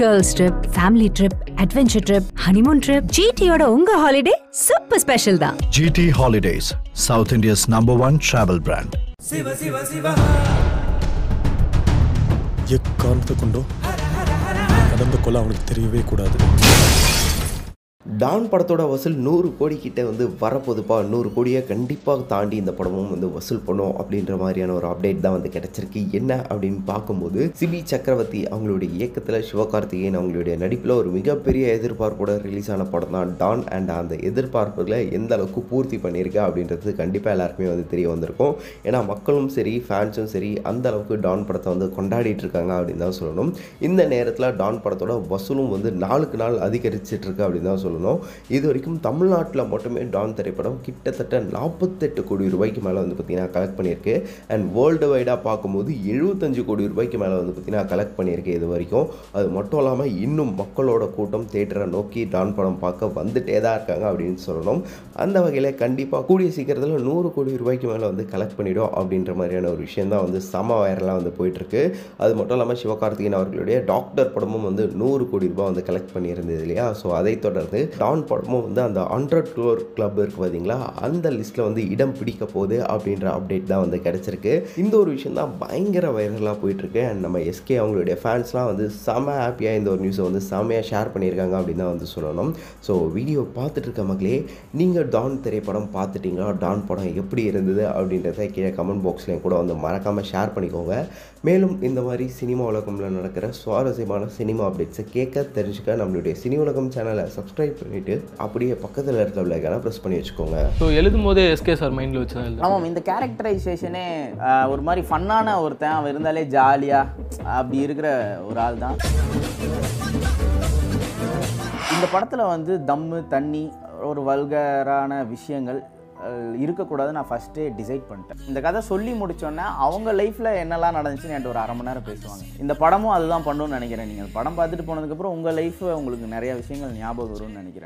Girls trip family trip adventure trip honeymoon trip ஜிடியோட உங்க holiday super special தான். GT Holidays, South India's number one travel brand. எக்காரணத்தை கொண்டோ? நடந்த கொலை அவனுக்கு தெரியவே கூடாது. டான் படத்தோட வசூல் நூறு கோடி கிட்ட வந்து வரப்போதுப்பா நூறு கோடியை கண்டிப்பாக தாண்டி இந்த படமும் வந்து வசூல் பண்ணும் அப்படின்ற மாதிரியான ஒரு அப்டேட் தான் வந்து கிடைச்சிருக்கு. என்ன அப்படின்னு பார்க்கும்போது சிபி சக்கரவர்த்தி அவங்களுடைய இயக்கத்தில் சிவகார்த்திகேயன் அவங்களுடைய நடிப்பில் ஒரு மிகப்பெரிய எதிர்பார்ப்போட ரிலீஸ் ஆன படம் தான் டான் அண்ட் அந்த எதிர்பார்ப்புகளை எந்த அளவுக்கு பூர்த்தி பண்ணியிருக்கா அப்படின்றது கண்டிப்பாக எல்லாருக்குமே வந்து தெரிய வந்திருக்கும். ஏன்னா மக்களும் சரி ஃபேன்ஸும் சரி அந்த அளவுக்கு டான் படத்தை வந்து கொண்டாடிட்டு இருக்காங்க அப்படின்னு தான் சொல்லணும். இந்த நேரத்தில் டான் படத்தோட வசூலும் வந்து நாளுக்கு நாள் அதிகரிச்சிட்டு இருக்கு அப்படின்னு தான் சொல்லணும். இது வரைக்கும் தமிழ்நாட்டில் மட்டுமே டான் திரைப்படம் கிட்டத்தட்ட நாற்பத்தெட்டு கோடி ரூபாய்க்கு மேலே வந்து பார்த்திங்கன்னா கலெக்ட் பண்ணியிருக்கு. அண்ட் வேர்ல்டு வைடாக பார்க்கும்போது எழுபத்தஞ்சு கோடி ரூபாய்க்கு மேலே வந்து பார்த்திங்கன்னா கலெக்ட் பண்ணியிருக்கு இது வரைக்கும். அது மட்டும் இல்லாமல் இன்னும் மக்களோட கூட்டம் தேட்டரை நோக்கி டான் படம் பார்க்க வந்துட்டே தான் இருக்காங்க அப்படின்னு சொல்லணும். அந்த வகையில் கண்டிப்பாக கூடிய சீக்கிரத்தில் நூறு கோடி ரூபாய்க்கு மேலே வந்து கலெக்ட் பண்ணிவிடும் அப்படின்ற மாதிரியான ஒரு விஷயம் தான் வந்து சம வைரலாக வந்து போயிட்டுருக்கு. அது மட்டும் இல்லாமல் சிவகார்த்திகேயன் அவர்களுடைய டாக்டர் படமும் வந்து நூறு கோடி ரூபாய் வந்து கலெக்ட் பண்ணியிருந்தது இல்லையா? ஸோ அதை தொடர்ந்து டான் படமும் வந்து அந்த ஹண்ட்ரட் க்ளோர் கிளப் இருக்குது பார்த்தீங்களா அந்த லிஸ்ட்டில் வந்து இடம் பிடிக்க போகுது அப்படின்ற அப்டேட் தான் வந்து கிடச்சிருக்கு. இந்த ஒரு விஷயம் தான் பயங்கர வைரலாக போயிட்டுருக்கு. அண்ட் நம்ம எஸ்கே அவங்களுடைய ஃபேன்ஸ்லாம் வந்து செம ஹாப்பியாக இந்த ஒரு நியூஸை வந்து செமையாக ஷேர் பண்ணியிருக்காங்க அப்படின்னு தான் வந்து சொல்லணும். ஸோ வீடியோ பார்த்துட்டு இருக்க மக்களே நீங்கள் டான் திரைப்படம் பார்த்துட்டீங்களா? டான் படம் எப்படி இருந்தது அப்படின்றத கீழே கமெண்ட் பாக்ஸ்லேயும் கூட வந்து மறக்காமல் ஷேர் பண்ணிக்கோங்க. மேலும் இந்த மாதிரி சினிமா உலகமில் நடக்கிற சுவாரஸ்யமான சினிமா அப்டேட்ஸை கேட்க தெரிஞ்சுக்க நம்மளுடைய சினி உலகம் சேனலை சப்ஸ்கிரைப் பண்ணிவிட்டு அப்படியே பக்கத்தில் இருக்க விலைக்கான ப்ரெஸ் பண்ணி வச்சுக்கோங்க. ஸோ எழுதும் போதே எஸ்கே சார் மைண்டில் வச்சு தான் ஆமாம் இந்த கேரக்டரைசேஷனே ஒரு மாதிரி ஃபன்னான ஒருத்தன் அவன் இருந்தாலே ஜாலியாக அப்படி இருக்கிற ஒரு ஆள் தான். இந்த படத்தில் வந்து தம்மு தண்ணி ஒரு வல்கரான விஷயங்கள் இருக்கக்கூடாது இருக்கக்கூடாதுன்னு நான் ஃபஸ்ட்டே டிசைட் பண்ணிட்டேன். இந்த கதை சொல்லி முடிச்சோன்னே அவங்க லைஃப்பில் என்னெல்லாம் நடந்துச்சுன்னு என்கிட்ட ஒரு அரை மணி நேரம் பேசுவாங்க. இந்த படமும் அதுதான் பண்ணணும்னு நினைக்கிறேன் நீங்கள் படம் பார்த்துட்டு போனதுக்கப்புறம் உங்கள் லைஃப் உங்களுக்கு நிறைய விஷயங்கள் ஞாபகம் வரும்னு நினைக்கிறேன்.